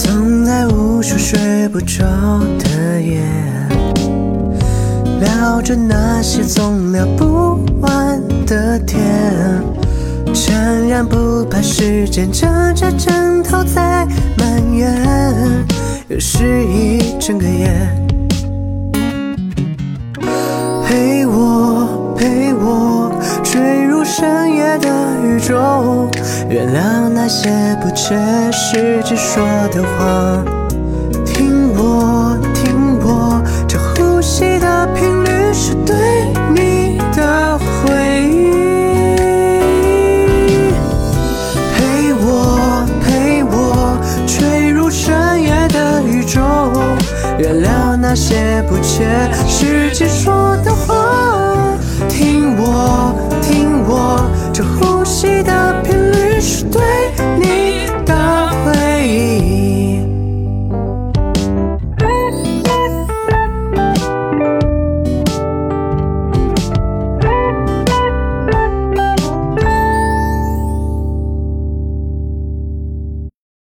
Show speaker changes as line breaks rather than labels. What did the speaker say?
总在无数睡不着的夜，聊着那些总聊不完的天，全然不怕时间遮着枕头在埋怨，又是一整个夜。陪我，陪我坠入深夜的宇宙，原谅那些不切实际说的话。听我，听我，这呼吸的频率是对你的回忆。陪我，陪我坠入深夜的宇宙，原谅那些不切实际说的话。听我，听我，这呼吸的